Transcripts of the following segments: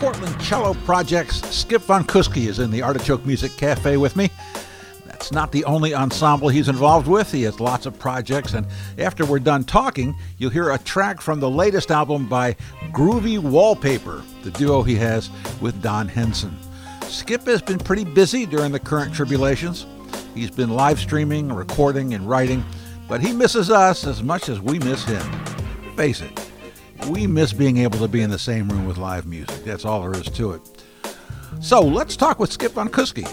Portland Cello Project's Skip vonKuske is in the Artichoke Music Cafe with me. That's not the only ensemble he's involved with. He has lots of projects, and after we're done talking, you'll hear a track from the latest album by Groovy Wallpaper, the duo he has with Don Henson. Skip has been pretty busy during the current tribulations. He's been live streaming, recording, and writing, but he misses us as much as we miss him. Face it, we miss being able to be in the same room with live music. That's all there is to it. So let's talk with Skip vonKuske.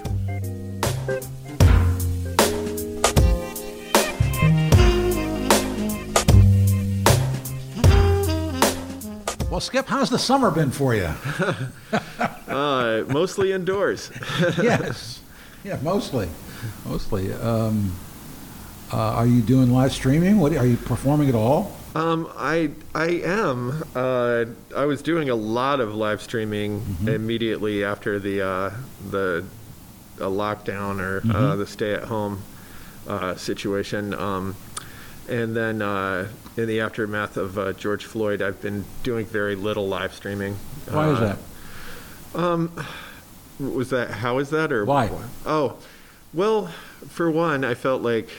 Well, Skip, how's the summer been for you? uh, mostly indoors. yes, yeah, mostly, mostly. Um, uh, are you doing live streaming? What are you performing at all? Um, I I am. Uh, I was doing a lot of live streaming mm-hmm. immediately after the uh, the lockdown or uh, mm-hmm. the stay at home uh, situation. Um, and then uh, in the aftermath of George Floyd, I've been doing very little live streaming. Why is that? Um, was that how is that or why? Oh, well, for one, I felt like.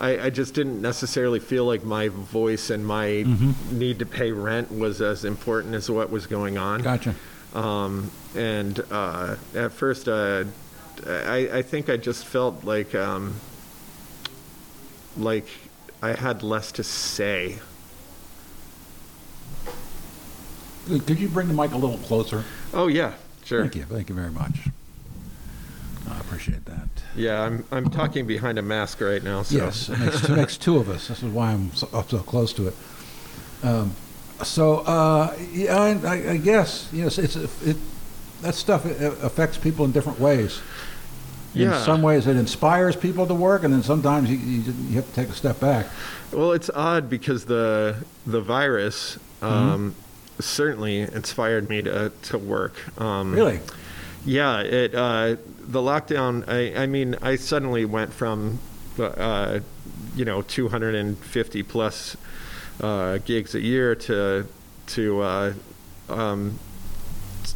I, I, just didn't necessarily feel like my voice and my mm-hmm. need to pay rent was as important as what was going on. Gotcha. Um, and uh, at first, uh, I, I, think I just felt like um, like I had less to say. Could you bring the mic a little closer? Oh yeah, sure. Thank you. Thank you very much. Appreciate that. Yeah, I'm I'm talking behind a mask right now. So. Yes, it makes, it makes two of us. This is why I'm so, up so close to it. Um, so uh, yeah, I, I, guess you know it's, it's it, that stuff affects people in different ways. In yeah. some ways, it inspires people to work, and then sometimes you, you, you have to take a step back. Well, it's odd because the the virus um, mm-hmm. certainly inspired me to to work. Um, really? Yeah, it uh, the lockdown. I, I mean, I suddenly went from uh, you know 250 plus uh, gigs a year to to uh, um,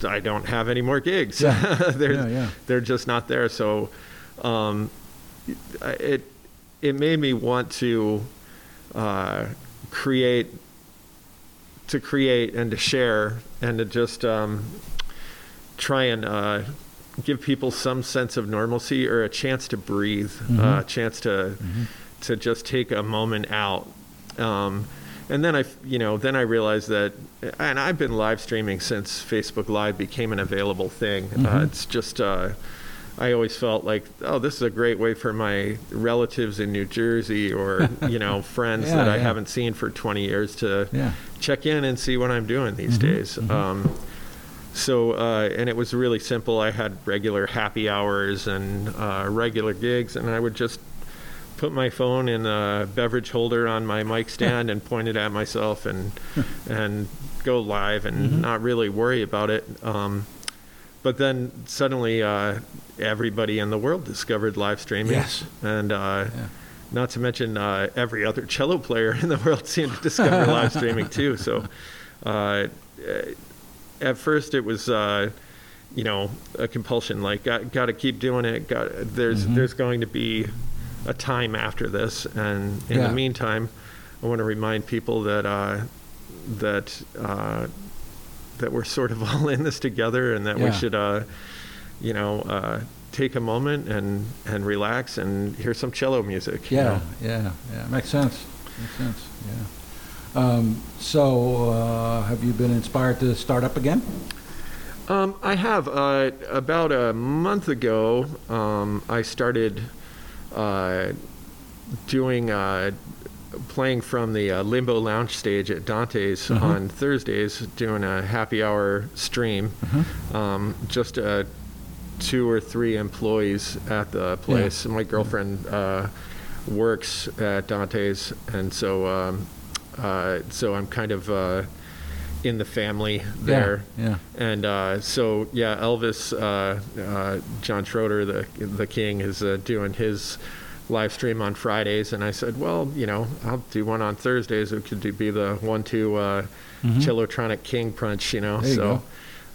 I don't have any more gigs. Yeah. they're yeah, yeah. they're just not there. So um, it it made me want to uh, create to create and to share and to just um, try and uh, give people some sense of normalcy or a chance to breathe, mm-hmm. uh, a chance to mm-hmm. to just take a moment out. Um, and then I, you know, then I realized that, and I've been live streaming since Facebook Live became an available thing. Uh, mm-hmm. Uh, it's just, uh, I always felt like, oh, this is a great way for my relatives in New Jersey or you know friends yeah, that I yeah. haven't seen for 20 years to yeah. check in and see what I'm doing these mm-hmm. days. Mm-hmm. Um, so uh, and it was really simple. I had regular happy hours and uh, regular gigs, and I would just put my phone in a beverage holder on my mic stand and point it at myself and and go live and mm-hmm. not really worry about it. Um, but then suddenly, uh, everybody in the world discovered live streaming. Yes, and. Uh, yeah. Not to mention uh, every other cello player in the world seemed to discover live streaming too. So, uh, at first it was uh, you know a compulsion like got got to keep doing it got there's mm-hmm. there's going to be a time after this and in yeah. the meantime I want to remind people that uh, that uh, that we're sort of all in this together and that yeah. we should uh, you know uh, take a moment and and relax and hear some cello music yeah you know? yeah yeah makes sense makes sense yeah um, so, uh, have you been inspired to start up again? Um, I have. Uh, about a month ago, um, I started uh, doing uh, playing from the uh, Limbo Lounge stage at Dante's uh-huh. on Thursdays, doing a happy hour stream. Uh-huh. Um, just uh, two or three employees at the place. Yeah. My girlfriend works at Dante's, and so. Uh, so I'm kind of uh, in the family there. Yeah. yeah. And uh, so yeah, Elvis, uh, uh, John Schroeder, the the king, is uh, doing his live stream on Fridays, and I said, well, you know, I'll do one on Thursdays. It could be the one-two uh, Cellotronik King Punch, you know. Mm-hmm. You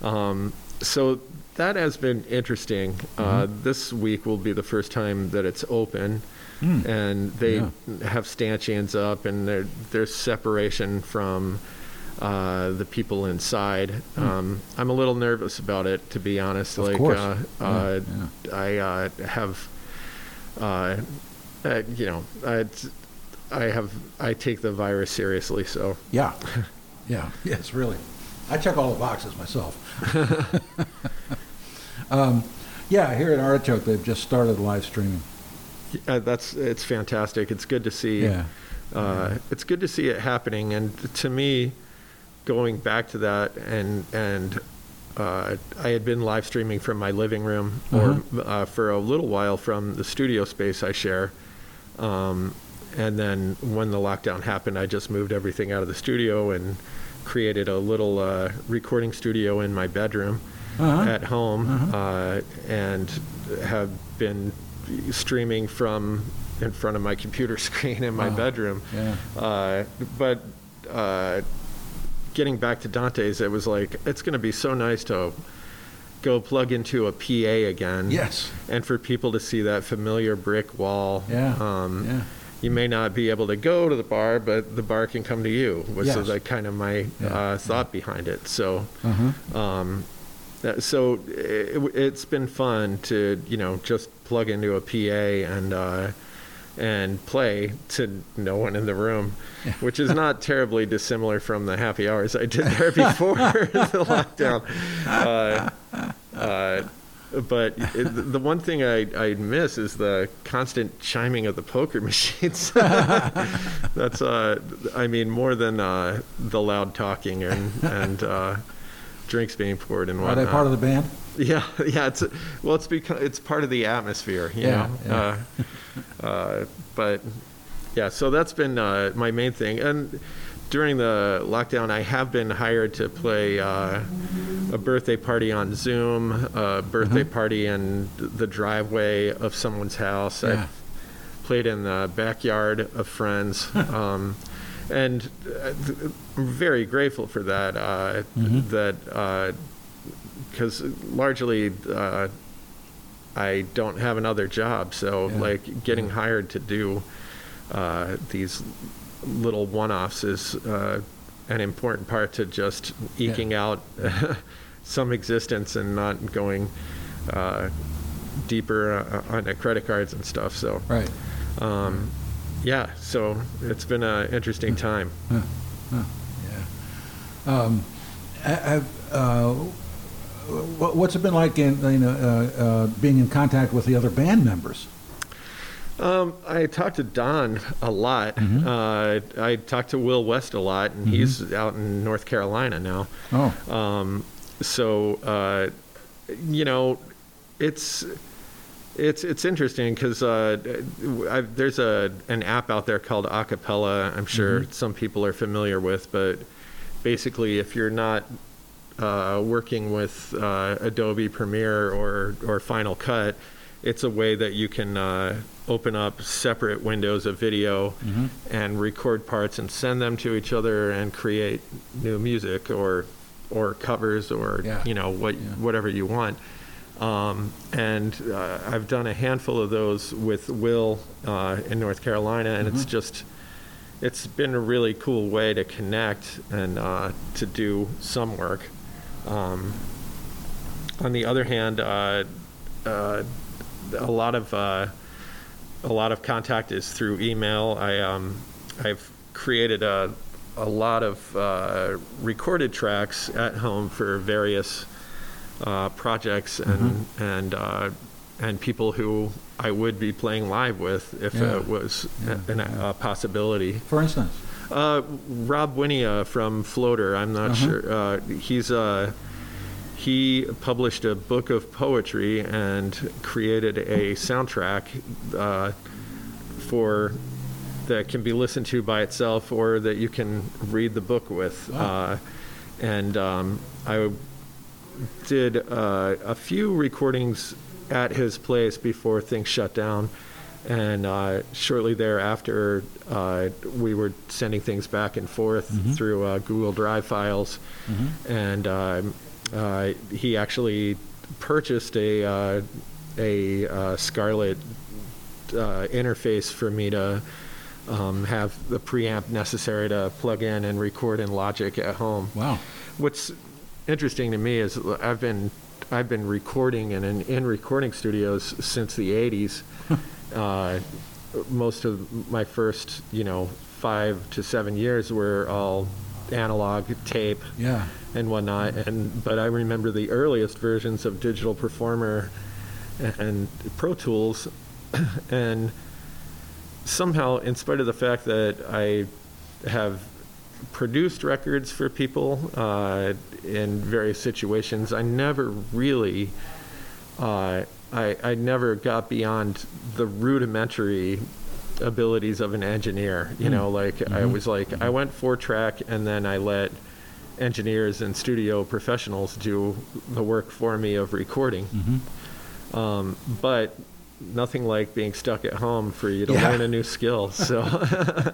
so, um, so that has been interesting. Uh, Mm-hmm. this week will be the first time that it's open, and they Mm. Yeah. have stanchions up, and there, there's separation from uh, the people inside. Um, I'm a little nervous about it, to be honest. Of like, course. Uh, Yeah, uh, yeah. I uh, have, uh, uh, you know, I, I have, I take the virus seriously. So Yeah, yeah, yes, really. I check all the boxes myself. um, yeah, here at Artichoke, they've just started live streaming. Uh, that's it's fantastic. It's good to see. Yeah, uh, it's good to see it happening. And to me, going back to that, and and uh, I had been live streaming from my living room, or uh, for a little while from the studio space I share. Um, and then when the lockdown happened, I just moved everything out of the studio and created a little uh, recording studio in my bedroom Uh-huh. at home, uh, and have been streaming from in front of my computer screen in my Wow. bedroom. yeah, Uh, but uh, getting back to Dante's, it was like it's going to be so nice to go plug into a PA again. yes, And for people to see that familiar brick wall. yeah, Um, yeah, You may not be able to go to the bar, but the bar can come to you. Was Yes. like kind of my Yeah, uh, thought behind it. So. uh-huh. Um, so it, it's been fun to you know just plug into a PA and uh, and play to no one in the room, which is not terribly dissimilar from the happy hours I did there before the lockdown. Uh, uh, but it, the one thing I, I miss is the constant chiming of the poker machines. That's, uh, I mean, more than uh, the loud talking and, and uh, drinks being poured and Are whatnot. Are they part of the band? Yeah, yeah. It's well, it's because it's part of the atmosphere, you Yeah, know. yeah. Uh, uh, but yeah, so that's been uh, my main thing. And during the lockdown, I have been hired to play uh, a birthday party on Zoom, a birthday Mm-hmm. party in the driveway of someone's house. Yeah. I've played in the backyard of friends. um, and uh, th- I'm very grateful for that. Uh, Mhm. That because largely uh, I don't have another job, so Yeah. like getting hired to do uh, these little one-offs is uh, an important part to just Yeah. eking out some existence and not going uh, deeper uh, on the credit cards and stuff. So Right. um, yeah, so it's been an interesting time. Huh, huh, yeah. Um, I- uh, what's it been like in, you know, uh, uh, being in contact with the other band members? Um, I talked to Don a lot. Mhm. Uh, I talked to Will West a lot, and Mhm. he's out in North Carolina now. Oh, Um, so uh, you know, it's it's it's interesting because uh, there's a an app out there called Acapella. I'm sure Mhm. some people are familiar with, but basically, if you're not uh, working with uh, Adobe Premiere or or Final Cut, it's a way that you can uh, open up separate windows of video mhm. and record parts and send them to each other and create new music or or covers or Yeah. you know what Yeah. whatever you want. Um, and uh, I've done a handful of those with Will uh, in North Carolina, and it's Mhm. just it's been a really cool way to connect and uh, to do some work. Um, on the other hand, uh, uh, a lot of uh, a lot of contact is through email. I um, I've created a a lot of uh, recorded tracks at home for various uh, projects and and uh, and people who I would be playing live with if Yeah. it was Yeah, a, an, a possibility. For instance? Uh, Rob Wynia from Floater. I'm not Uh-huh. sure. Uh, he's uh, he published a book of poetry and created a soundtrack uh, for that can be listened to by itself or that you can read the book with. Wow. Uh, and um, I did uh, a few recordings at his place before things shut down. And uh, shortly thereafter, uh, we were sending things back and forth Mhm. through uh, Google Drive files. Mhm. And um, uh, he actually purchased a, uh, a uh, Scarlett uh, interface for me to um, have the preamp necessary to plug in and record in Logic at home. Wow. What's interesting to me is I've been I've been recording and in, in recording studios since the '80s. uh, most of my first, you know, five to seven years were all analog tape Yeah. and whatnot. And but I remember the earliest versions of Digital Performer and, and Pro Tools, and somehow, in spite of the fact that I have produced records for people uh, in various situations, I never really. Uh, I, I never got beyond the rudimentary abilities of an engineer. You Mm. know, like I Mhm. was like, I went four track and then I let engineers and studio professionals do the work for me of recording. Mm-hmm. Um, but nothing like being stuck at home for you to Yeah. learn a new skill. So,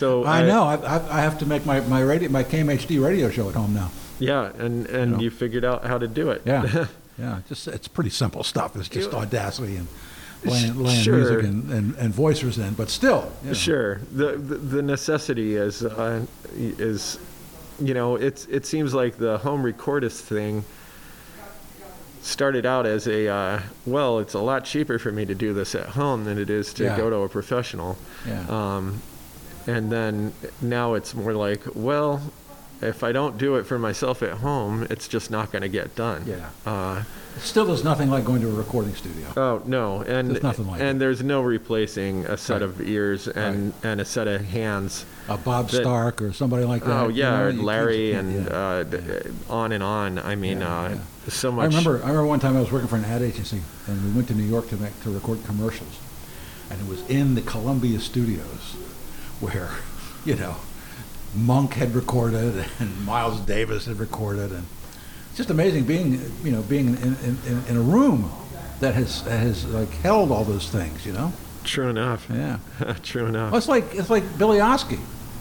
so I know. I, I, I have to make my, my radio, my KMHD radio show at home now. Yeah, and and You know. you figured out how to do it. Yeah. Yeah. Just it's pretty simple stuff. It's just Audacity and laying, laying Sure. music and, and, and voicers in, but still. you know. Sure. The, the the necessity is uh, is you know it's it seems like the home recordist thing started out as a uh, well it's a lot cheaper for me to do this at home than it is to Yeah. go to a professional Yeah. um, and then now it's more like well if I don't do it for myself at home it's just not going to get done Yeah. uh, Still, there's nothing like going to a recording studio. Oh no, and There's nothing like and there's no replacing a set Right. of ears and and a set of hands. A Bob that- Stark or somebody like that. Oh you yeah, know, or you can't- Larry and yeah. uh, d- on and on. I mean, Yeah, uh, yeah. so I remember. I remember one time I was working for an ad agency, and we went to New York to make to record commercials, and it was in the Columbia Studios, where, you know, Monk had recorded and Miles Davis had recorded, and it's just amazing being, you know, being in, in, in, a room that has has like held all those things, you know. True enough. Yeah. True enough. Well, it's like it's like Billy Oskay,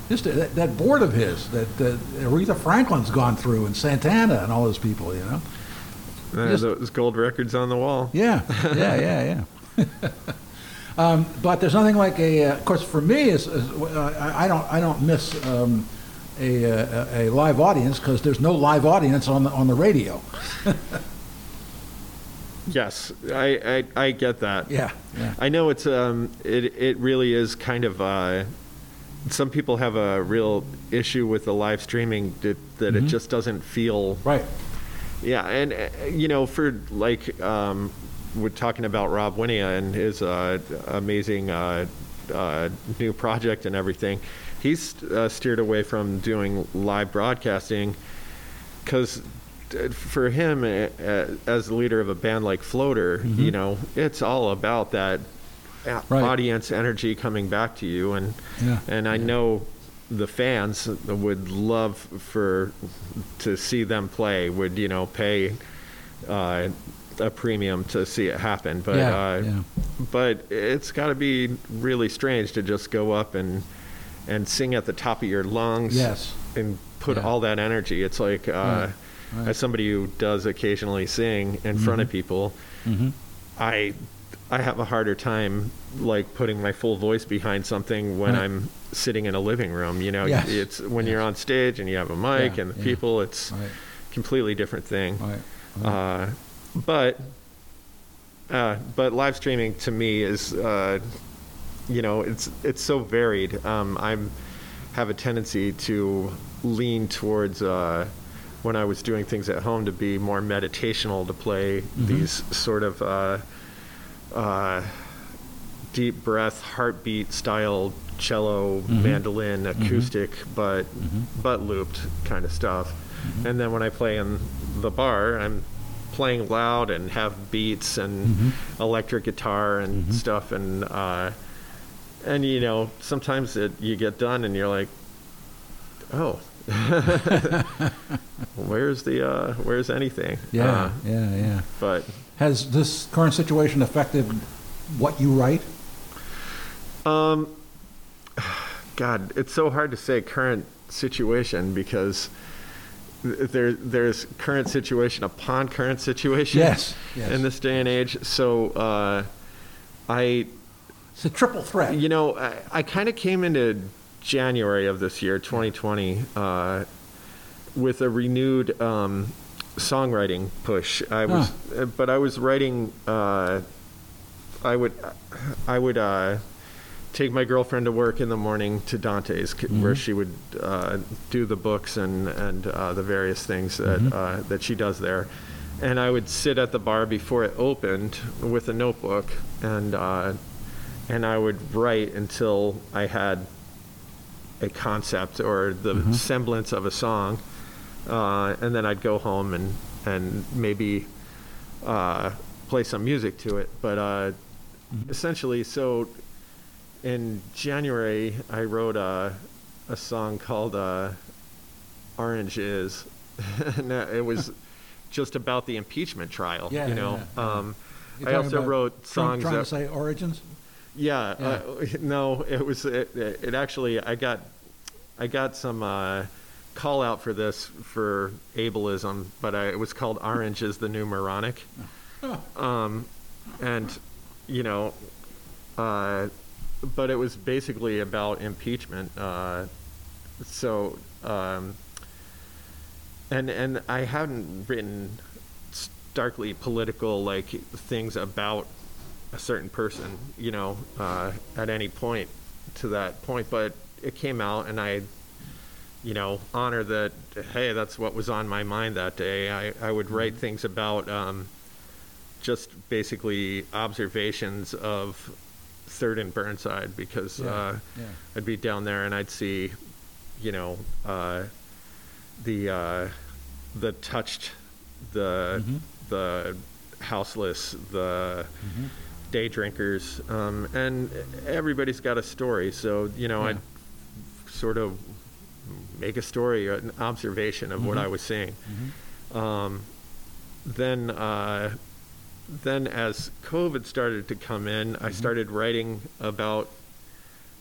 just that, that board of his that, that Aretha Franklin's gone through, and Santana and all those people, you know. Uh, just- those gold records on the wall. Yeah, yeah, yeah, yeah. Um, but there's nothing like a. Uh, of course, for me, is, is uh, I don't I don't miss um, a, uh, a a live audience because there's no live audience on the on the radio. Yes, I, I I get that. Yeah, yeah, I know it's um it it really is kind of uh some people have a real issue with the live streaming that, that it Mhm. just doesn't feel right. Yeah, and uh, you know, for like um, we're talking about Rob Wynia and his uh, amazing uh, uh, new project and everything. He's uh, steered away from doing live broadcasting because for him, uh, uh, as the leader of a band like Floater, Mhm. you know, it's all about that uh, Right. audience energy coming back to you and Yeah, and I yeah. know the fans would love for to see them play. Would you know pay uh, a premium to see it happen? But yeah, uh, yeah. but it's got to be really strange to just go up and and sing at the top of your lungs. Yes. And put Yeah. all that energy. It's like uh, Right, right. as somebody who does occasionally sing in front of Mhm. people, Mm-hmm. I I have a harder time like putting my full voice behind something when Right. I'm sitting in a living room. You know, Yes. it's when Yes. you're on stage and you have a mic Yeah, and the yeah. people. It's Right, completely different thing. right. Uh, but uh, but live streaming to me is uh, you know it's it's so varied. Um, I'm have a tendency to lean towards uh, when I was doing things at home to be more meditational to play Mhm. these sort of uh, uh, deep breath heartbeat style cello Mhm. mandolin acoustic but Mhm. but looped kind of stuff Mhm. and then when I play in the bar, I'm playing loud and have beats and Mhm. electric guitar and Mhm. stuff, and uh, and you know sometimes it, you get done and you're like, oh, where's the uh, where's anything? Yeah, Uh, yeah, yeah. but Has this current situation affected what you write? Um, God, it's so hard to say current situation because there there's current situation upon current situation. Yes, yes. In this day and age, so uh, I, It's a triple threat. you know, I, I kind of came into January of this year, 2020, uh, with a renewed um, songwriting push. I was, uh, but I was writing. Uh, I would, I would uh, take my girlfriend to work in the morning to Dante's, c where she would uh, do the books and and uh, the various things that uh, that she does there. And I would sit at the bar before it opened with a notebook, and uh, and I would write until I had a concept or the semblance of a song, uh, and then I'd go home and and maybe uh, play some music to it. But uh, essentially, so in January, I wrote a, a song called uh, "Orange Is," and uh, it was just about the impeachment trial. Yeah, you know. yeah, yeah. Um, I also wrote Trump songs Trying that to say origins? yeah, Uh, no, it was it, it actually I got I got some uh, call out for this for ableism, but I, it was called Orange is the New Moronic, um, and you know, uh, but it was basically about impeachment. Uh, so, um, and and I hadn't written starkly political like things about a certain person, you know, uh, at any point to that point. But it came out, and I, you know, honor that. Hey, that's what was on my mind that day. I, I would write things about um, just basically observations of Third and Burnside because Yeah, uh, yeah. I'd be down there and I'd see, you know, uh, the uh, the touched, the Mhm. the houseless, the day drinkers, um, and everybody's got a story. So you know, Yeah. I'd sort of make a story, an observation of what Mhm. I was seeing. Mhm. Um, then, uh, then as COVID started to come in, I started writing about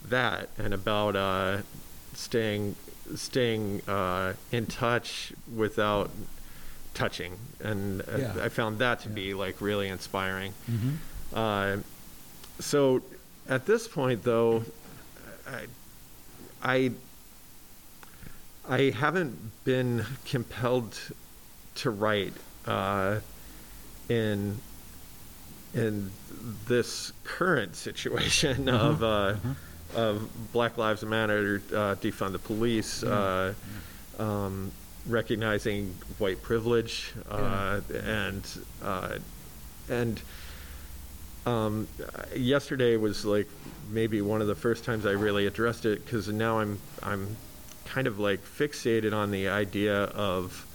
that and about uh, staying staying uh, in touch without touching, and uh, Yeah. I found that to Yeah. be like really inspiring. Mhm. Uh, so at this point, though, I, I I haven't been compelled to write uh, in in this current situation of uh, of Black Lives Matter, uh, defund the police, uh, um, recognizing white privilege, uh, and uh, and um, yesterday was like maybe one of the first times I really addressed it because now I'm I'm kind of like fixated on the idea of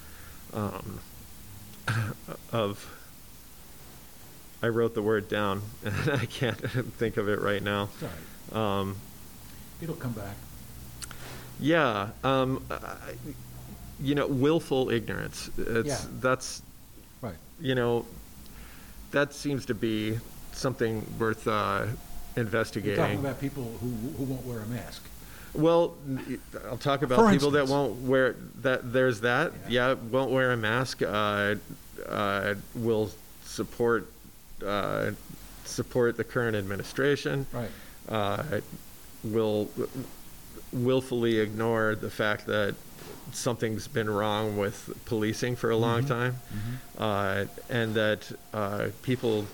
um, of I wrote the word down and I can't think of it right now. Right. Um, It'll come back. yeah, um, I- you know, willful ignorance. It's Yeah. that's Right. you know, that seems to be something worth uh, You're investigating. talking about people who, who won't wear a mask. Well, I'll talk about For people that won't wear that. There's that. Yeah. Yeah, won't wear a mask. Uh, uh, will support uh, support the current administration. Right. Uh, will willfully ignore the fact that something's been wrong with policing for a long Mhm. time, Mhm. uh, and that uh, people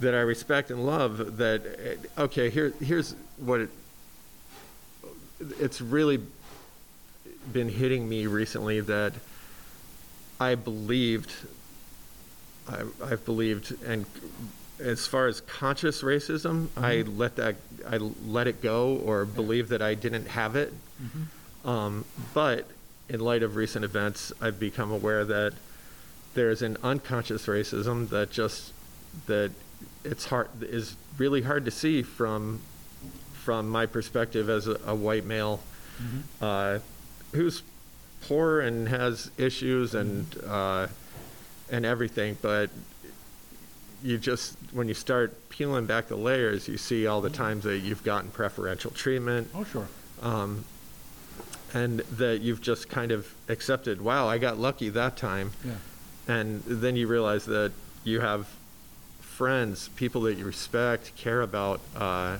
that I respect and love that uh, okay here here's what it, it's really been hitting me recently that I believed I, I've believed and as far as conscious racism I let that I let it go or believe that I didn't have it Mhm. um, but in light of recent events, I've become aware that there's an unconscious racism that just that it's hard is really hard to see from from my perspective as a, a white male Mhm. uh, who's poor and has issues and uh, and everything, but you just when you start peeling back the layers, you see all the times that you've gotten preferential treatment, Oh, sure. um, and that you've just kind of accepted. Wow, I got lucky that time, Yeah. and then you realize that you have friends, people that you respect, care about, uh,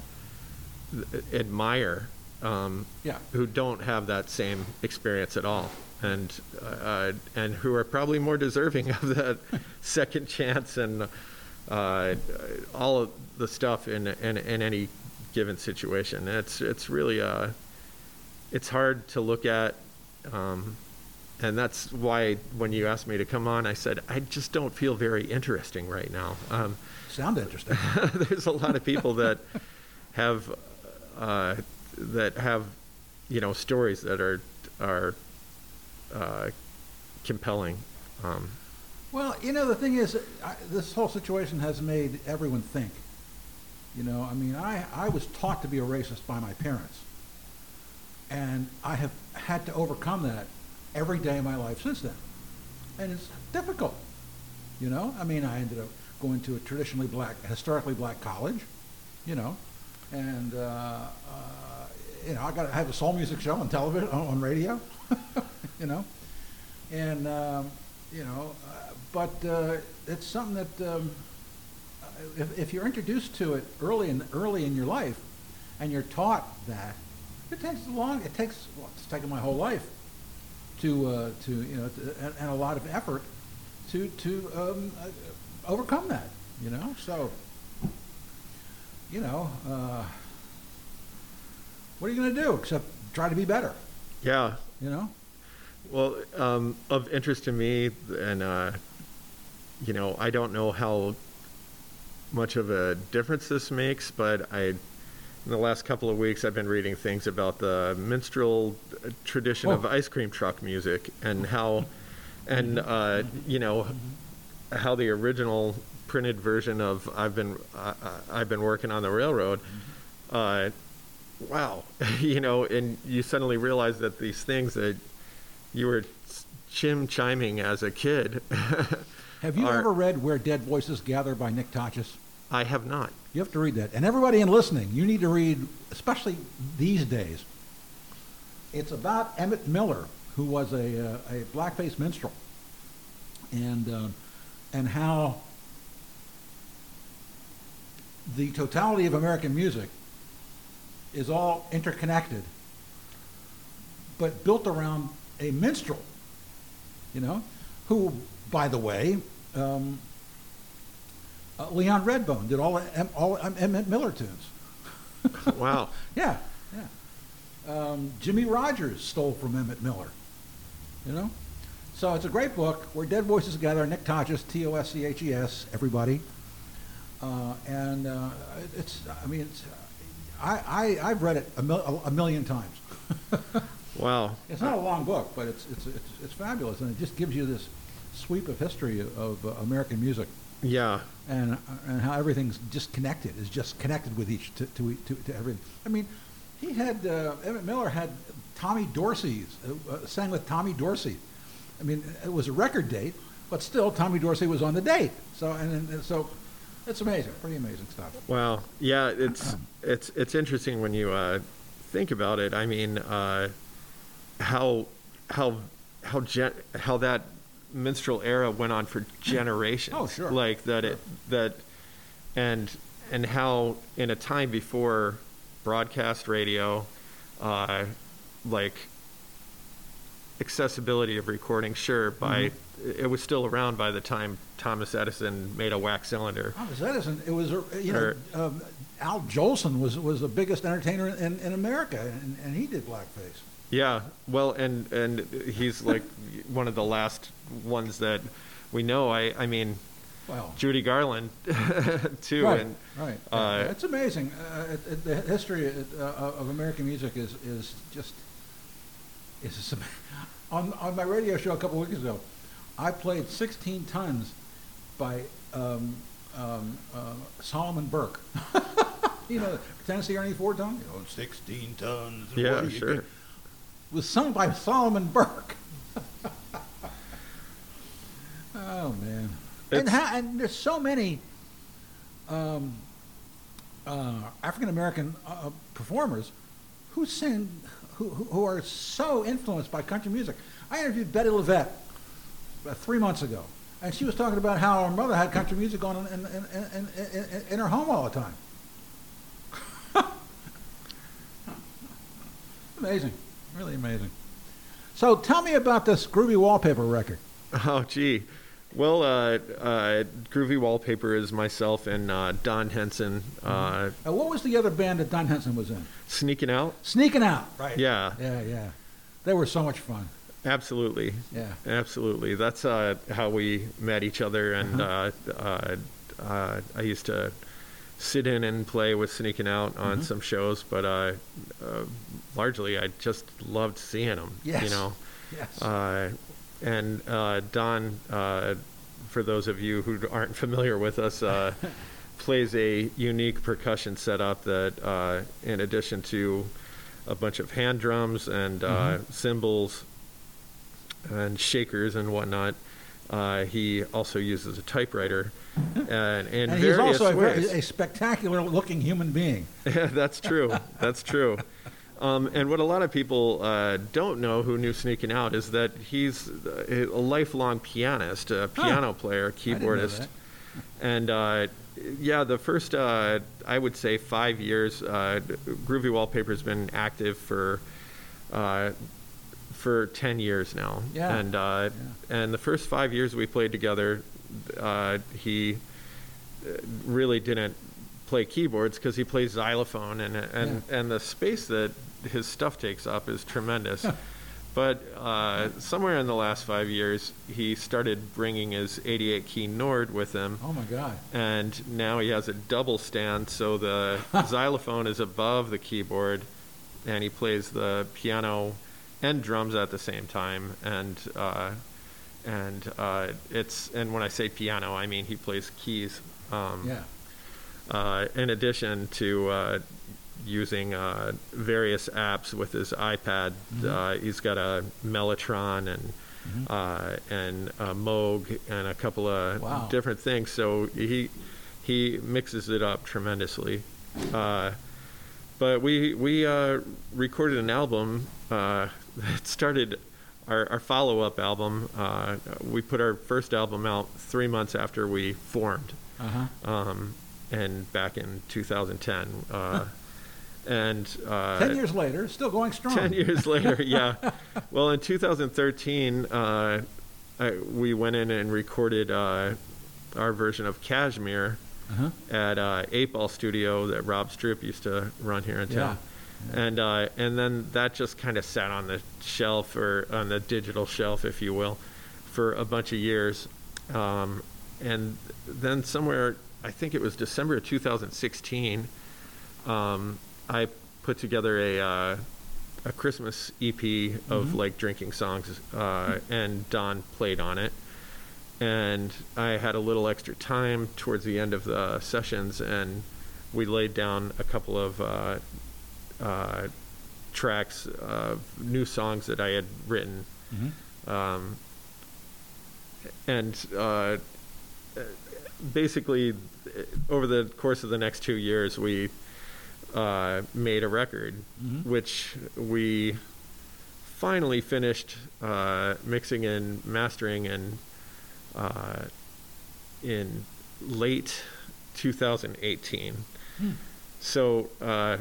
admire, um, Yeah. who don't have that same experience at all, and uh, and who are probably more deserving of that second chance and uh, all of the stuff in, in in any given situation. It's it's really uh, it's hard to look at. Um, and that's why when you asked me to come on, I said, I just don't feel very interesting right now. Um, Sound interesting. there's a lot of people that have uh, that have you know stories that are are uh, compelling. Um, Well, you know, the thing is, I, this whole situation has made everyone think. You know, I mean, I, I was taught to be a racist by my parents. And I have had to overcome that every day of my life since then. And it's difficult. You know, I mean, I ended up going to a traditionally black, historically black college, you know, and, uh, uh, you know, I got to have a soul music show on television, on, radio, you know, and, um, you know, uh, but uh, it's something that um, if, if you're introduced to it early in early in your life, and you're taught that, it takes long. It takes well, it's taken my whole life to uh, to you know to, and, and a lot of effort to to um, uh, overcome that. You know, so you know, uh, what are you going to do except try to be better? yeah. You know. Well, um, of interest to me, and uh, you know, I don't know how much of a difference this makes, but I, in the last couple of weeks, I've been reading things about the minstrel uh, tradition of Oh. ice cream truck music and how, and uh, you know, how the original printed version of "I've been I I've been working on the railroad." Uh, wow, you know, and you suddenly realize that these things that you were chim chiming as a kid. Have you are- ever read Where Dead Voices Gather by Nick Tosches? I have not. You have to read that. And everybody in listening, you need to read, especially these days. It's about Emmett Miller, who was a, uh, a blackface minstrel, and, uh, and how the totality of American music is all interconnected, but built around a minstrel, you know, who, by the way, um, uh, Leon Redbone did all M- all Emmett Miller tunes. Wow. Yeah, yeah. Um, Jimmie Rodgers stole from Emmett Miller. You know, so it's a great book. Where Dead Voices Gather. Nick Tosches, T O S C H E S. Everybody, uh, and uh, it's. I mean, it's. I, I I've read it a, mil- a million times. Wow. It's not a long book, but it's it's it's, it's fabulous, and it just gives you this sweep of history of uh, American music Yeah. and and how everything's just connected is just connected with each to to, to, to everything. I mean, he had uh, Emmett Miller had Tommy Dorsey's uh, uh, sang with Tommy Dorsey. I mean, it was a record date, but still Tommy Dorsey was on the date. So and, and so it's amazing, pretty amazing stuff. Wow. Yeah. It's it's it's interesting when you uh, think about it. I mean, uh, how how how gen- how that minstrel era went on for generations. Oh, sure. Like that it that and and how in a time before broadcast radio, uh, like accessibility of recording, sure, by it was still around by the time Thomas Edison made a wax cylinder. Thomas Edison, it was uh, you know Or- um, Al Jolson was was the biggest entertainer in, in America, and, and he did blackface. Yeah, well, and and he's like one of the last ones that we know. I I mean, Well, Judy Garland too, right, and right. uh, it's amazing. Uh, it, it, the history uh, of American music is is just is on on my radio show a couple of weeks ago. I played 16 tons by um, um, uh, Solomon Burke. you know, Tennessee Ernie Four Tone. You know, 16 tons. Yeah, What do you sure. get? Was sung by Solomon Burke. oh man. And, It's- ha- and there's so many um, uh, African American uh, performers who sing, who, who who are so influenced by country music. I interviewed Bettye LaVette about three months ago, and she was talking about how her mother had country music on in, in, in, in, in, her home all the time. amazing, really amazing. So tell me about this groovy wallpaper record. Oh, gee. Well, uh, uh, Groovy Wallpaper is myself and uh, Don Henson uh, Uh, what was the other band that Don Henson was in? sneaking out. Sneaking Out. Right. Yeah, Yeah, yeah. They were so much fun. Absolutely. Yeah. Absolutely. That's uh, how we met each other. And Uh-huh. uh, uh, uh, I used to sit in and play with Sneaking Out on Mhm. some shows, but uh, uh, largely I just loved seeing them. Yes. You know, Yes. uh, and uh, Don, uh, for those of you who aren't familiar with us, uh, plays a unique percussion setup that, uh, in addition to a bunch of hand drums and uh, cymbals and shakers and whatnot, uh, he also uses a typewriter and in and he's various also a, ways. a spectacular looking human being. Yeah, that's true. That's true. Um, and what a lot of people uh, don't know who knew Sneaking Out is that he's uh, a lifelong pianist, a piano player, keyboardist. And uh, yeah, the first, uh, I would say, five years, uh, Groovy Wallpaper's been active for. For 10 years now. Yeah. And uh, and the first 5 years we played together, uh, he uh, really didn't play keyboards because he plays xylophone and and and the space that his stuff takes up is tremendous. but uh, somewhere in the last five years, he started bringing his 88 key Nord with him, Oh my God. and now he has a double stand, so the xylophone is above the keyboard, and he plays the piano and drums at the same time, and. Uh, and uh, it's and when I say piano, I mean he plays keys. Um, Yeah. uh, in addition to uh, using uh, various apps with his iPad, uh, he's got a Mellotron and uh, and a Moog and a couple of Wow. different things. So he he mixes it up tremendously. Uh, but we we uh, recorded an album uh, that started our, our follow up album. Uh, we put our first album out three months after we formed Uh huh. um, and back in 2010. Uh, and uh, Ten years later, still going strong. 10 years later, yeah. Well, in 2013, uh, I, we went in and recorded uh, our version of Kashmir Uh-huh. at uh, Eight Ball Studio that Rob Stroup used to run here in town. And uh, and then that just kind of sat on the shelf or on the digital shelf, if you will, for a bunch of years. Um, and then somewhere, I think it was December of 2016, um, I put together a uh, a Christmas EP of like drinking songs, uh, and Don played on it. And I had a little extra time towards the end of the sessions, and we laid down a couple of uh, uh, tracks of new songs that I had written. Mhm. Um, and uh, basically, over the course of the next two years, we uh, made a record, Mhm. which we finally finished uh, mixing and mastering in uh, in late 2018. Hmm. So, uh,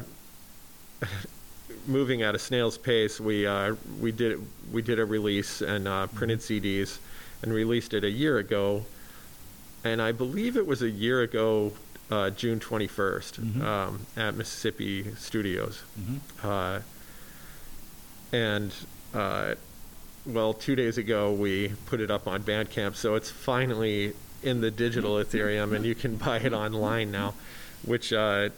moving at a snail's pace, we uh, we did we did a release and uh, printed CDs and released it a year ago, and I believe it was a year ago, uh, June 21st, Mhm. um, at Mississippi Studios. Mhm. Uh, and uh, well, two days ago we put it up on Bandcamp, so it's finally in the digital Ethereum, and you can buy it online now. Which uh,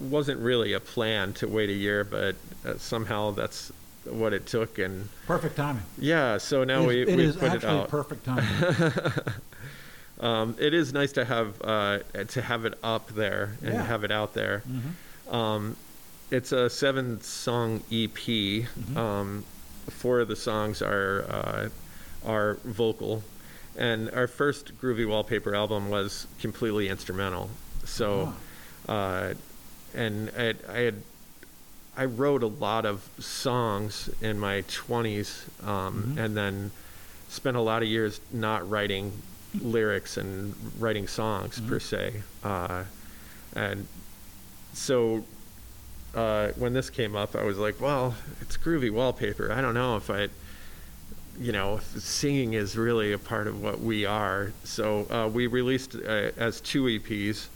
wasn't really a plan to wait a year, but uh, somehow that's what it took, and Perfect timing. yeah. So now It we it we is put it out. perfect timing. Um, it is nice to have uh, to have it up there and Yeah. have it out there. Mhm. Um, it's a seven song EP. Mhm. Um, four of the songs are uh, are vocal, and our first Groovy Wallpaper album was completely instrumental. So, uh, and I, I had I wrote a lot of songs in my 20s, um, Mhm. and then spent a lot of years not writing lyrics and writing songs per Mhm. se. Uh, and so uh, when this came up, I was like, well, it's groovy wallpaper. I don't know if I, you know, if singing is really a part of what we are. So uh, we released uh, as two EPs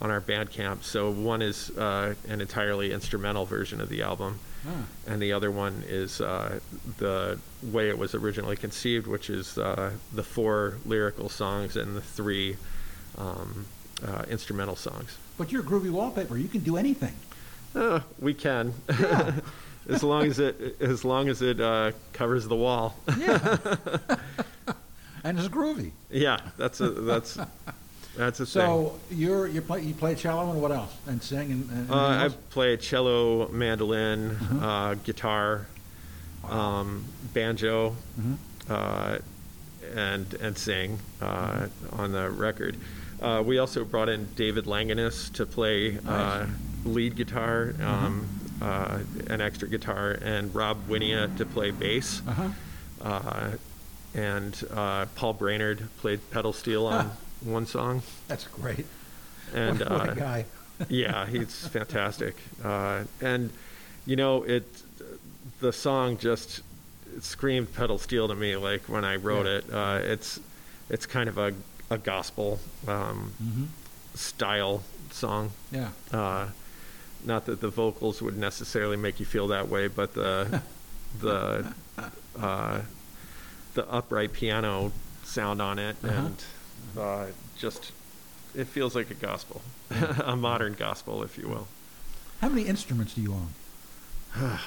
on our Bandcamp. So one is uh, an entirely instrumental version of the album, Huh. and the other one is uh, the way it was originally conceived, which is uh, the four lyrical songs and the three um, uh, instrumental songs. But you're groovy wallpaper. You can do anything. Uh, we can, Yeah. as long as it as long as it uh, covers the wall. Yeah. and it's groovy. yeah, that's a that's that's a thing. So you're you play you play cello and what else? And sing and, and Uh, I else? play cello, mandolin, Mhm. uh, guitar, um, banjo, Mhm. uh, and and sing uh, on the record. Uh, we also brought in David Langanis to play uh, lead guitar, um, uh, an extra guitar, and Rob Wynia to play bass. Uh-huh. Uh, and uh, Paul Brainard played pedal steel on one song. That's great. And what, what uh, a guy. yeah, he's fantastic. Uh, and you know, it the song just it screamed pedal steel to me. Like when I wrote Yeah. it, uh, it's it's kind of a a gospel um, hmm style song. Yeah. Uh, not that the vocals would necessarily make you feel that way, but the the uh, the upright piano sound on it Uh-huh. and uh, just it feels like a gospel, a modern gospel, if you will. How many instruments do you own?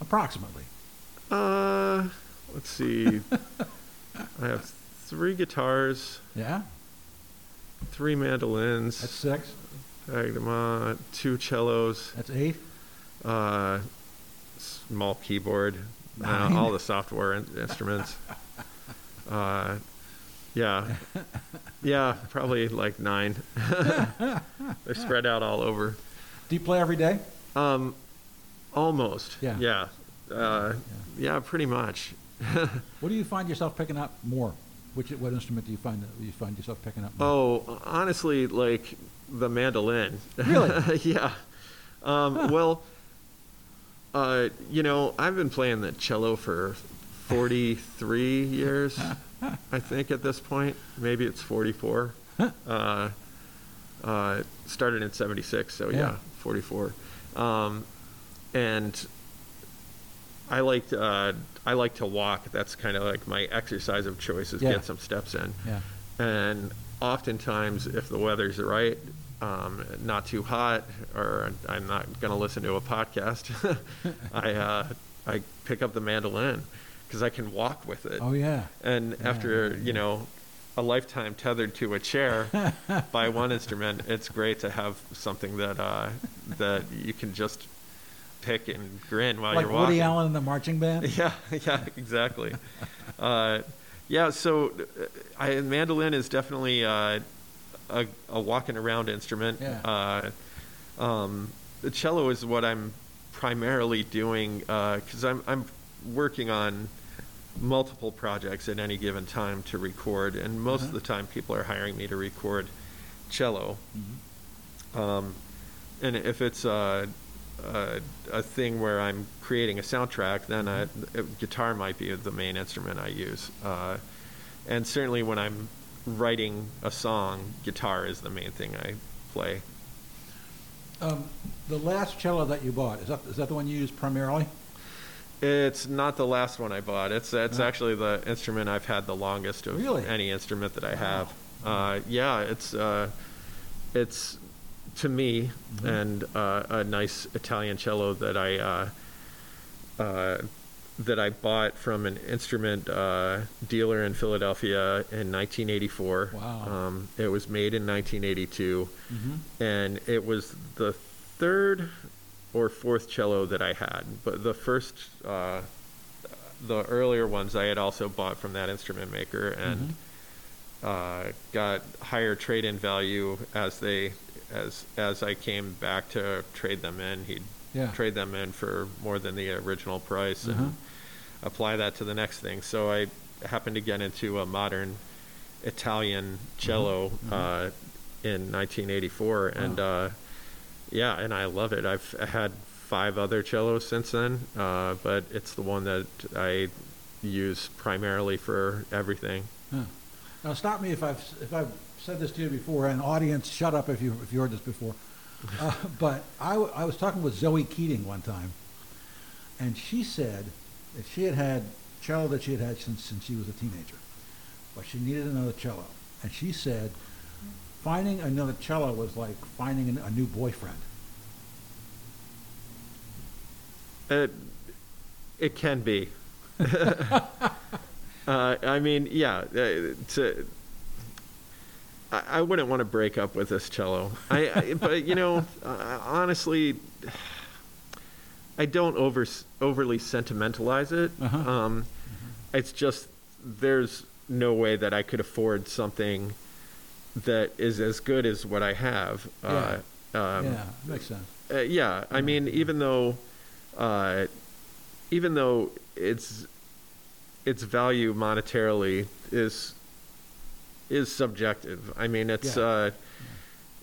Approximately. Uh, let's see. I have three guitars, Yeah. three mandolins, That's six. tagged them on, two cellos, That's eight. uh, small keyboard, uh, all the software in- instruments. Uh, yeah, yeah, probably like nine. They're spread out all over. Do you play every day? Um, almost. Yeah. Yeah. Uh, yeah, pretty much. What do you find yourself picking up more? Which what instrument do you find that you find yourself picking up more? Oh, honestly, like the mandolin. Really? yeah. Um, Well, uh, you know, I've been playing the cello for 43 years, I think, at this point. Maybe it's 44. uh, uh, started in 76, so yeah, Yeah. 44. Um, and I like to, uh, I like to walk. That's kind of like my exercise of choice is Yeah. get some steps in. Yeah. And oftentimes, if the weather's right, um, not too hot, or I'm not going to listen to a podcast, I uh, I pick up the mandolin because I can walk with it. Oh yeah. And Yeah, after yeah, yeah. you know a lifetime tethered to a chair by one instrument, it's great to have something that uh, that you can just pick and grin while like you're walking. Woody Allen in the marching band. Yeah, yeah, exactly. uh, yeah, so uh, I, mandolin is definitely uh, a, a walking around instrument. Yeah. Uh, um, the cello is what I'm primarily doing because I'm I'm working on multiple projects at any given time to record, and most of Uh-huh. the time people are hiring me to record cello. Mhm. Um, and if it's a, a, a thing where I'm creating a soundtrack, then I, uh, guitar might be the main instrument I use. Uh, and certainly when I'm writing a song, guitar is the main thing I play. Um, the last cello that you bought is that is that the one you use primarily? It's not the last one I bought. It's it's Oh. actually the instrument I've had the longest of Really? any instrument that I have. Uh, yeah, it's uh, it's to me Mhm. and uh, a nice Italian cello that I uh, uh, that I bought from an instrument uh, dealer in Philadelphia in 1984. Wow. Um, it was made in 1982 Mm-hmm. and it was the third or fourth cello that I had. But the first, uh, the earlier ones I had also bought from that instrument maker, and uh, got higher trade-in value as they as as I came back to trade them in. He'd Yeah. trade them in for more than the original price and apply that to the next thing. So I happened to get into a modern Italian cello Mhm. uh, in 1984, and Wow. uh, yeah, and I love it. I've had five other cellos since then, uh, but it's the one that I use primarily for everything. Huh. Now, stop me if I've, if I've said this to you before, and audience, shut up if you, if you heard this before. Uh, but I, w- I was talking with Zoe Keating one time, and she said that she had had cello that she had had since, since she was a teenager, but she needed another cello. And she said finding another cello was like finding an, a new boyfriend. It it can be. uh, I mean, yeah. Uh, to, I, I wouldn't want to break up with this cello. I, I but you know, uh, honestly, I don't over overly sentimentalize it. Uh-huh. Um, It's just there's no way that I could afford something that is as good as what I have. Uh, um, yeah, makes sense. uh, yeah, I mean, even though, uh, even though its its value monetarily is is subjective. I mean, it's Yeah. uh,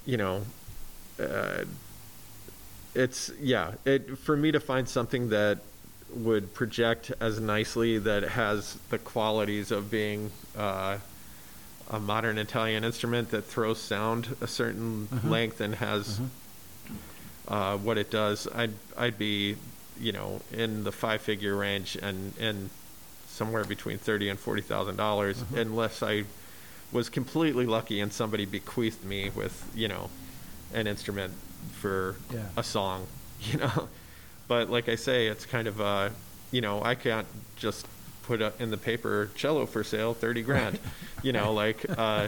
you know, uh, it's yeah. It for me to find something that would project as nicely that has the qualities of being uh, a modern Italian instrument that throws sound a certain Uh-huh. length and has Uh-huh. uh, what it does, I'd I'd be, you know, in the five figure range and and somewhere between thirty and forty thousand dollars, Uh-huh. unless I was completely lucky and somebody bequeathed me with, you know, an instrument for Yeah. a song, you know. But like I say, it's kind of uh, you know, I can't just put a, in the paper cello for sale, thirty grand, you know, like uh,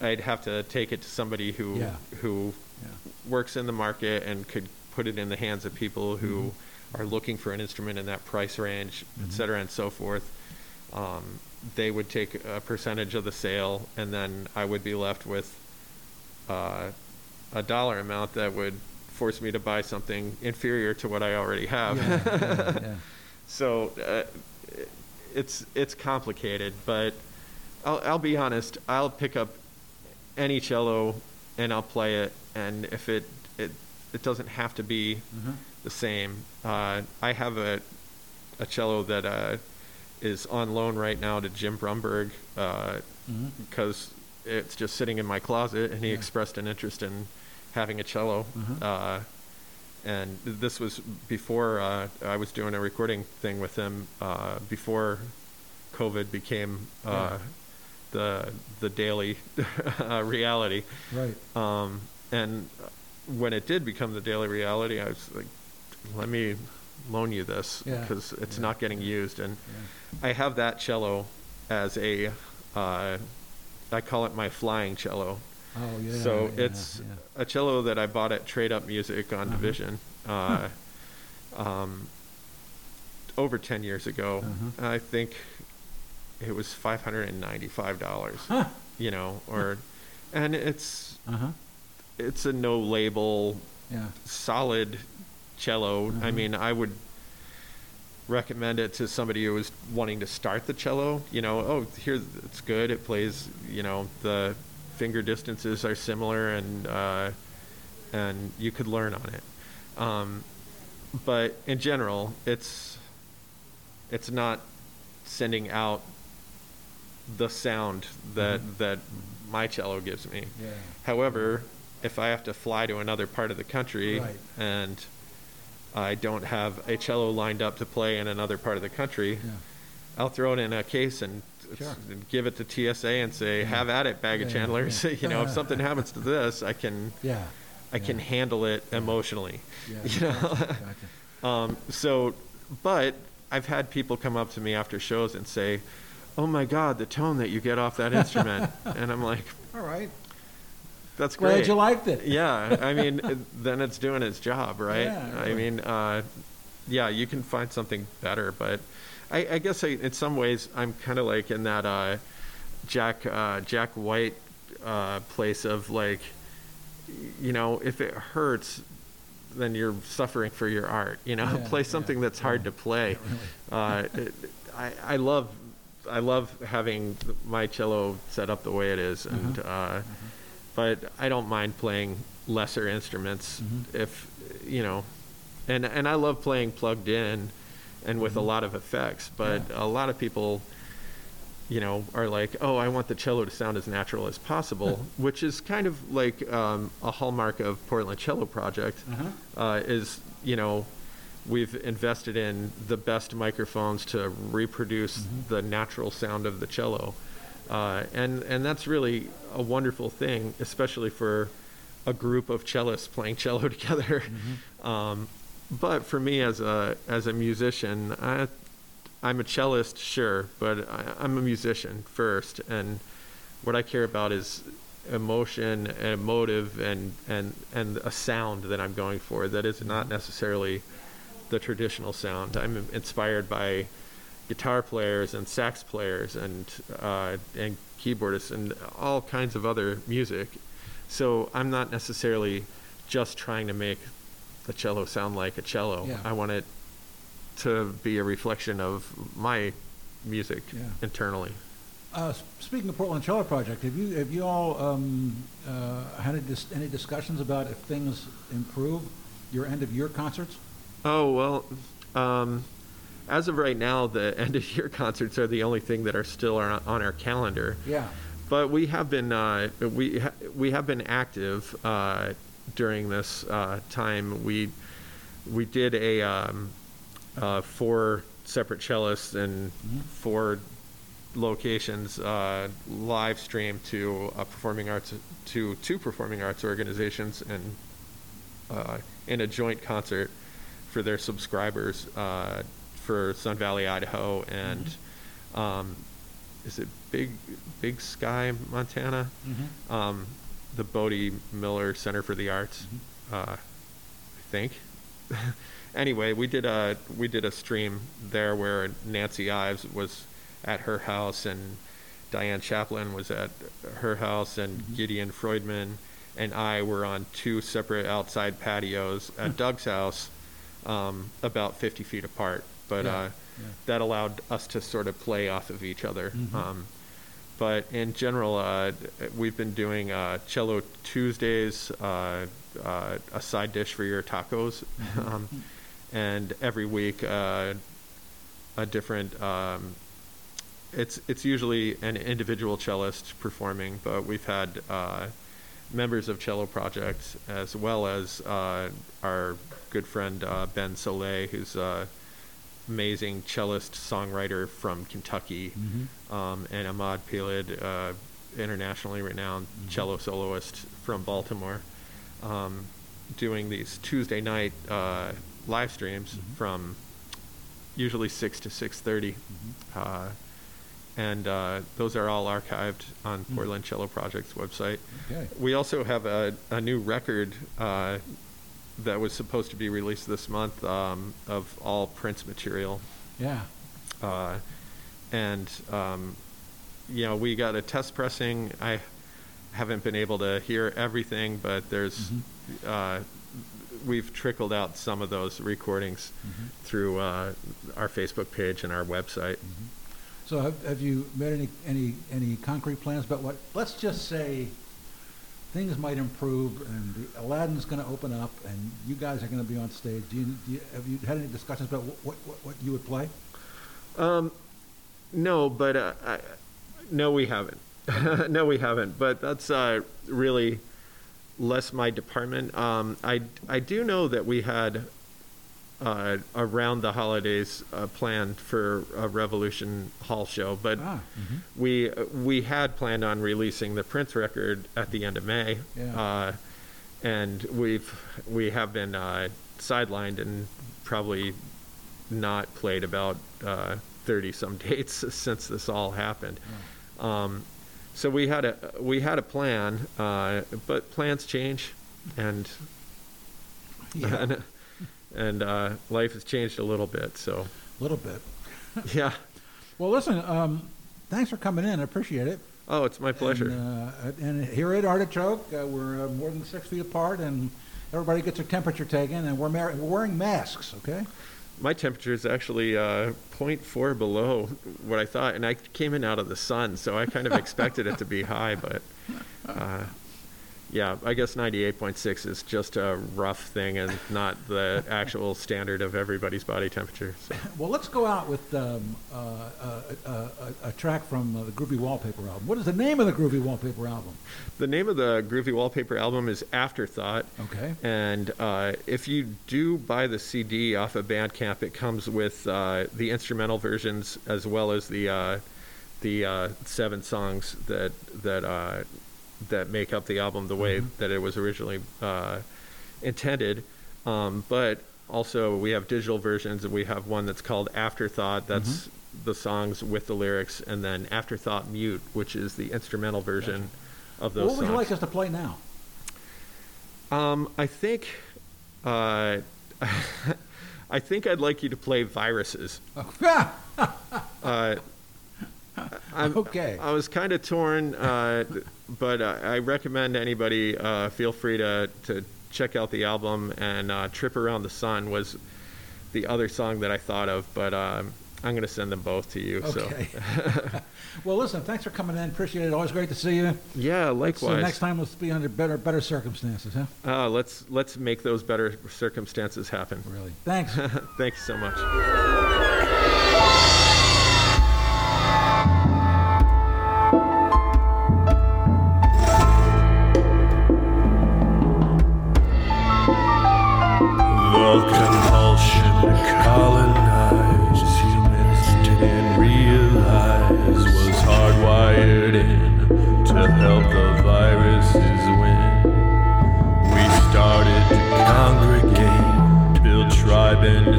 I'd have to take it to somebody who Yeah. who Yeah. works in the market and could put it in the hands of people who Mm-hmm. are looking for an instrument in that price range, Mhm. et cetera, and so forth. Um, they would take a percentage of the sale, and then I would be left with uh, a dollar amount that would force me to buy something inferior to what I already have. Yeah. So uh, it's it's complicated, but I'll I'll be honest. I'll pick up any cello and I'll play it, and if it it it doesn't have to be Uh-huh. the same. Uh, I have a a cello that uh, is on loan right now to Jim Brunberg uh, Mhm. because it's just sitting in my closet, and he Yeah. expressed an interest in having a cello. Mhm. And this was before uh, I was doing a recording thing with him uh, before COVID became uh, Yeah. the the daily uh, reality. Right. Um, and when it did become the daily reality, I was like, "Let me loan you this Yeah. because it's Yeah. not getting used." And Yeah. I have that cello as a, uh, I call it my flying cello. Oh, yeah. so yeah, it's yeah. a cello that I bought at Trade Up Music on Uh-huh. Division. Uh, um, over 10 years ago, Uh-huh. I think it was $595, Huh. you know, or, and it's, Uh-huh. it's a no label, Yeah. solid cello. I Mhm. mean, I would recommend it to somebody who was wanting to start the cello. You know, oh, here it's good. It plays. You know, the finger distances are similar, and uh, and you could learn on it. Um, but in general, it's it's not sending out the sound that Mhm. that my cello gives me. Yeah. However, if I have to fly to another part of the country Right. and I don't have a cello lined up to play in another part of the country, Yeah. I'll throw it in a case and, Sure. give it to TSA and say, Yeah. "Have at it, bag of Yeah, chandlers." yeah. you know, if something happens to this, I can Yeah. I can handle it emotionally. You know. Gotcha. gotcha. Um, so, but I've had people come up to me after shows and say, "Oh my God, the tone that you get off that instrument," and I'm like, All right. "That's great." Glad you liked it. yeah, I mean, then it's doing its job, right? Yeah, I mean, uh, yeah, you can find something better, but I, I guess I, in some ways I'm kind of like in that uh, Jack uh, Jack White uh, place of like, you know, if it hurts, then you're suffering for your art. You know, Yeah, play something yeah, that's hard yeah. to play. Yeah, uh, it, I I love I love having my cello set up the way it is, and Uh-huh. uh, but I don't mind playing lesser instruments Mhm. if you know, and and I love playing plugged in and with a Mhm. lot of effects. But Yeah. a lot of people, you know, are like, oh, I want the cello to sound as natural as possible, which is kind of like um, a hallmark of Portland Cello Project. Uh-huh. Uh, is you know, we've invested in the best microphones to reproduce Mhm. the natural sound of the cello, uh, and and that's really a wonderful thing, especially for a group of cellists playing cello together. Mhm. Um, but for me as a as a musician, I, I'm a cellist, sure, but I, I'm a musician first, and what I care about is emotion and motive and and and a sound that I'm going for that is not necessarily the traditional sound. I'm inspired by guitar players and sax players and uh, and keyboardists and all kinds of other music. So I'm not necessarily just trying to make the cello sound like a cello. Yeah. I want it to be a reflection of my music Yeah. internally. Uh, speaking of Portland Cello Project, have you have you all um, uh, had any, dis- any discussions about if things improve your end of year concerts? Oh well, um, as of right now, the end of year concerts are the only thing that are still on on our calendar. Yeah. But we have been uh, we ha- we have been active uh, during this uh, time. We we did a um, uh, four separate cellists in Mhm. four locations uh, live stream to uh, performing arts to two performing arts organizations and uh, in a joint concert for their subscribers uh, for Sun Valley, Idaho, and um, is it Big Big Sky, Montana? Mm-hmm. Um, the Bodie Miller Center for the Arts, Mhm. uh, I think. anyway, we did a we did a stream there where Nancy Ives was at her house and Diane Chaplin was at her house and Mhm. Gideon Freudmann and I were on two separate outside patios at Doug's house, um, about 50 feet apart. But Yeah, uh, yeah. that allowed us to sort of play off of each other. Mhm. Um, but in general, uh, we've been doing uh, cello Tuesdays, uh, uh, a side dish for your tacos, Mhm. um, and every week uh, a different. Um, it's it's usually an individual cellist performing, but we've had uh, members of Cello Project as well as uh, our good friend uh, Ben Sollee, who's a amazing cellist songwriter from Kentucky Mhm. um, and Amit Peled, uh, internationally renowned Mhm. cello soloist from Baltimore, um, doing these Tuesday night uh, live streams Mhm. from usually six to six thirty, Mhm. uh, and uh, those are all archived on Mm. Portland Cello Project's website. Okay. We also have a, a new record uh, that was supposed to be released this month um, of all Prince material Yeah. uh, and um, you know we got a test pressing. I haven't been able to hear everything, but there's Mhm. uh, we've trickled out some of those recordings Mhm. through uh, our Facebook page and our website. Mhm. So have, have you made any, any, any concrete plans about what, let's just say things might improve and Aladdin's gonna open up and you guys are gonna be on stage. Do you, do you, have you had any discussions about what, what, what- what you would play? Um, no, but uh, I, no, we haven't. no, we haven't. But that's uh, really less my department. Um, I I do know that we had uh, around the holidays uh, planned for a Revolution Hall show, but Ah, mhm. we we had planned on releasing the Prince record at the end of May, Yeah. uh, and we've we have been uh, sidelined and probably not played about thirty some dates since this all happened. Um, so we had a we had a plan, uh, but plans change, and Yeah, and, uh, life has changed a little bit. So a little bit. yeah, Well, listen, um, thanks for coming in. I appreciate it. Oh, it's my pleasure. And, uh, and here at Artichoke, uh, we're uh, more than six feet apart, and everybody gets their temperature taken, and we're, mar- we're wearing masks. Okay. My temperature is actually uh, 0.4 below what I thought, and I came in out of the sun, so I kind of expected it to be high, but uh, yeah, I guess 98.6 is just a rough thing and not the actual standard of everybody's body temperature. So. Well, let's go out with um, uh, uh, uh, a track from uh, the Groovy Wallpaper album. What is the name of the Groovy Wallpaper album? The name of the Groovy Wallpaper album is Afterthought. Okay. And uh, if you do buy the CD off of Bandcamp, it comes with uh, the instrumental versions as well as the the seven songs that that that make up the album the way mm-hmm. that it was originally uh, intended. Um, but also, we have digital versions, and we have one that's called Afterthought. That's mm-hmm. the songs with the lyrics, and then Afterthought Mute, which is the instrumental version gotcha. of those. Songs. What would you like us to play now? Um, I think. Uh, I think I'd like you to play viruses. uh, I'm, okay. I was kind of torn, uh, but uh, I recommend anybody uh, feel free to, to check out the album. And uh, "Trip Around the Sun" was the other song that I thought of, but um, I'm going to send them both to you. Okay. So. well, listen, thanks for coming in. Appreciate it. Always great to see you. Yeah, likewise. So next time, let's be under better better circumstances, huh? Uh, let's let's make those better circumstances happen. Really. Thanks. Thanks so much.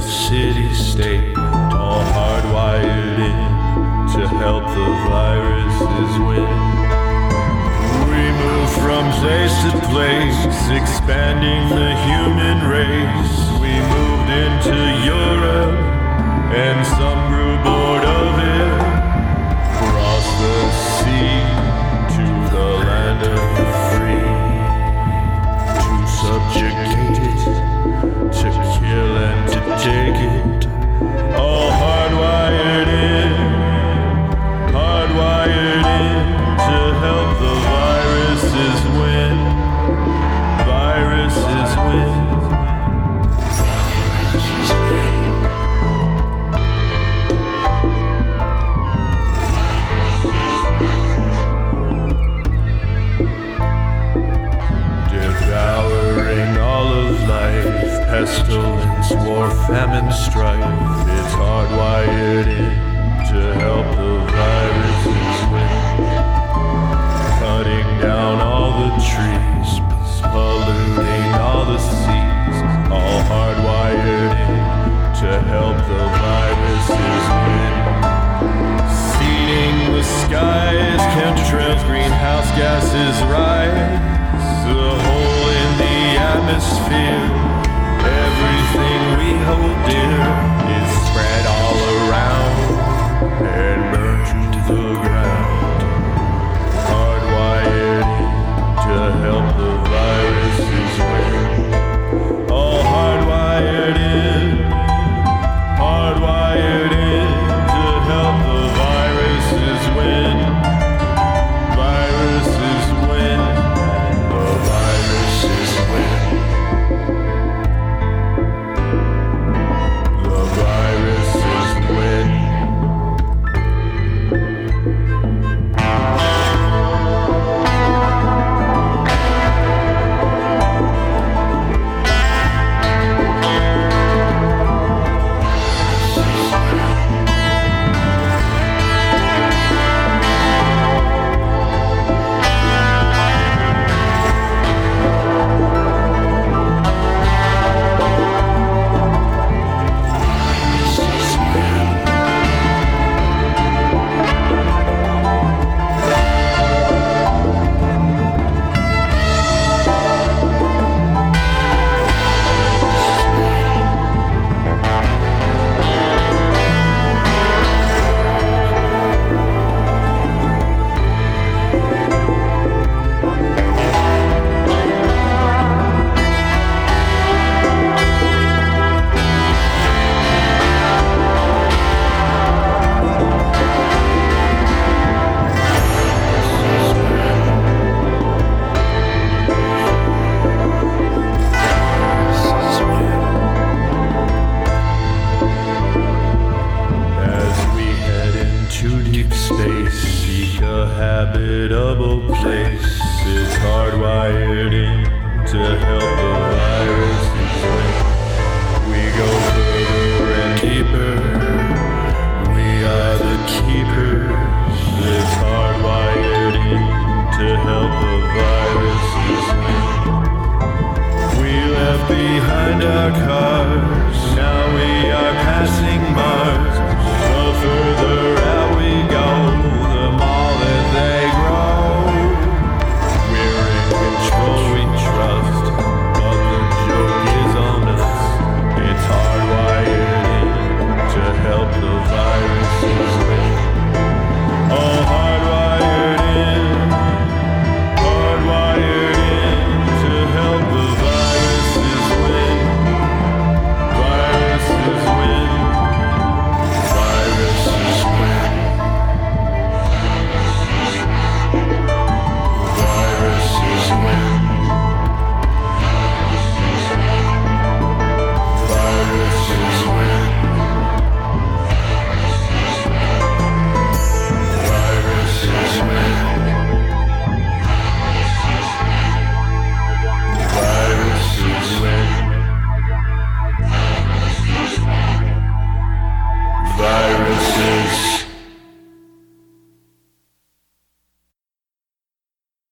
city state, all hardwired in to help the viruses win. We move from place to place, expanding the human race. We moved into Europe and some. or famine strife, it's hardwired in to help the viruses win. Cutting down all the trees, polluting all the seas, all hardwired in to help the viruses win. Seeding the skies, chemtrails, greenhouse gases rise, the hole in the atmosphere. Everything we hold dear is spread out. habitable place is hardwired in to help the virus swim. We go further and deeper. We are the keepers. It's hardwired in to help the virus swim. We left behind our cars.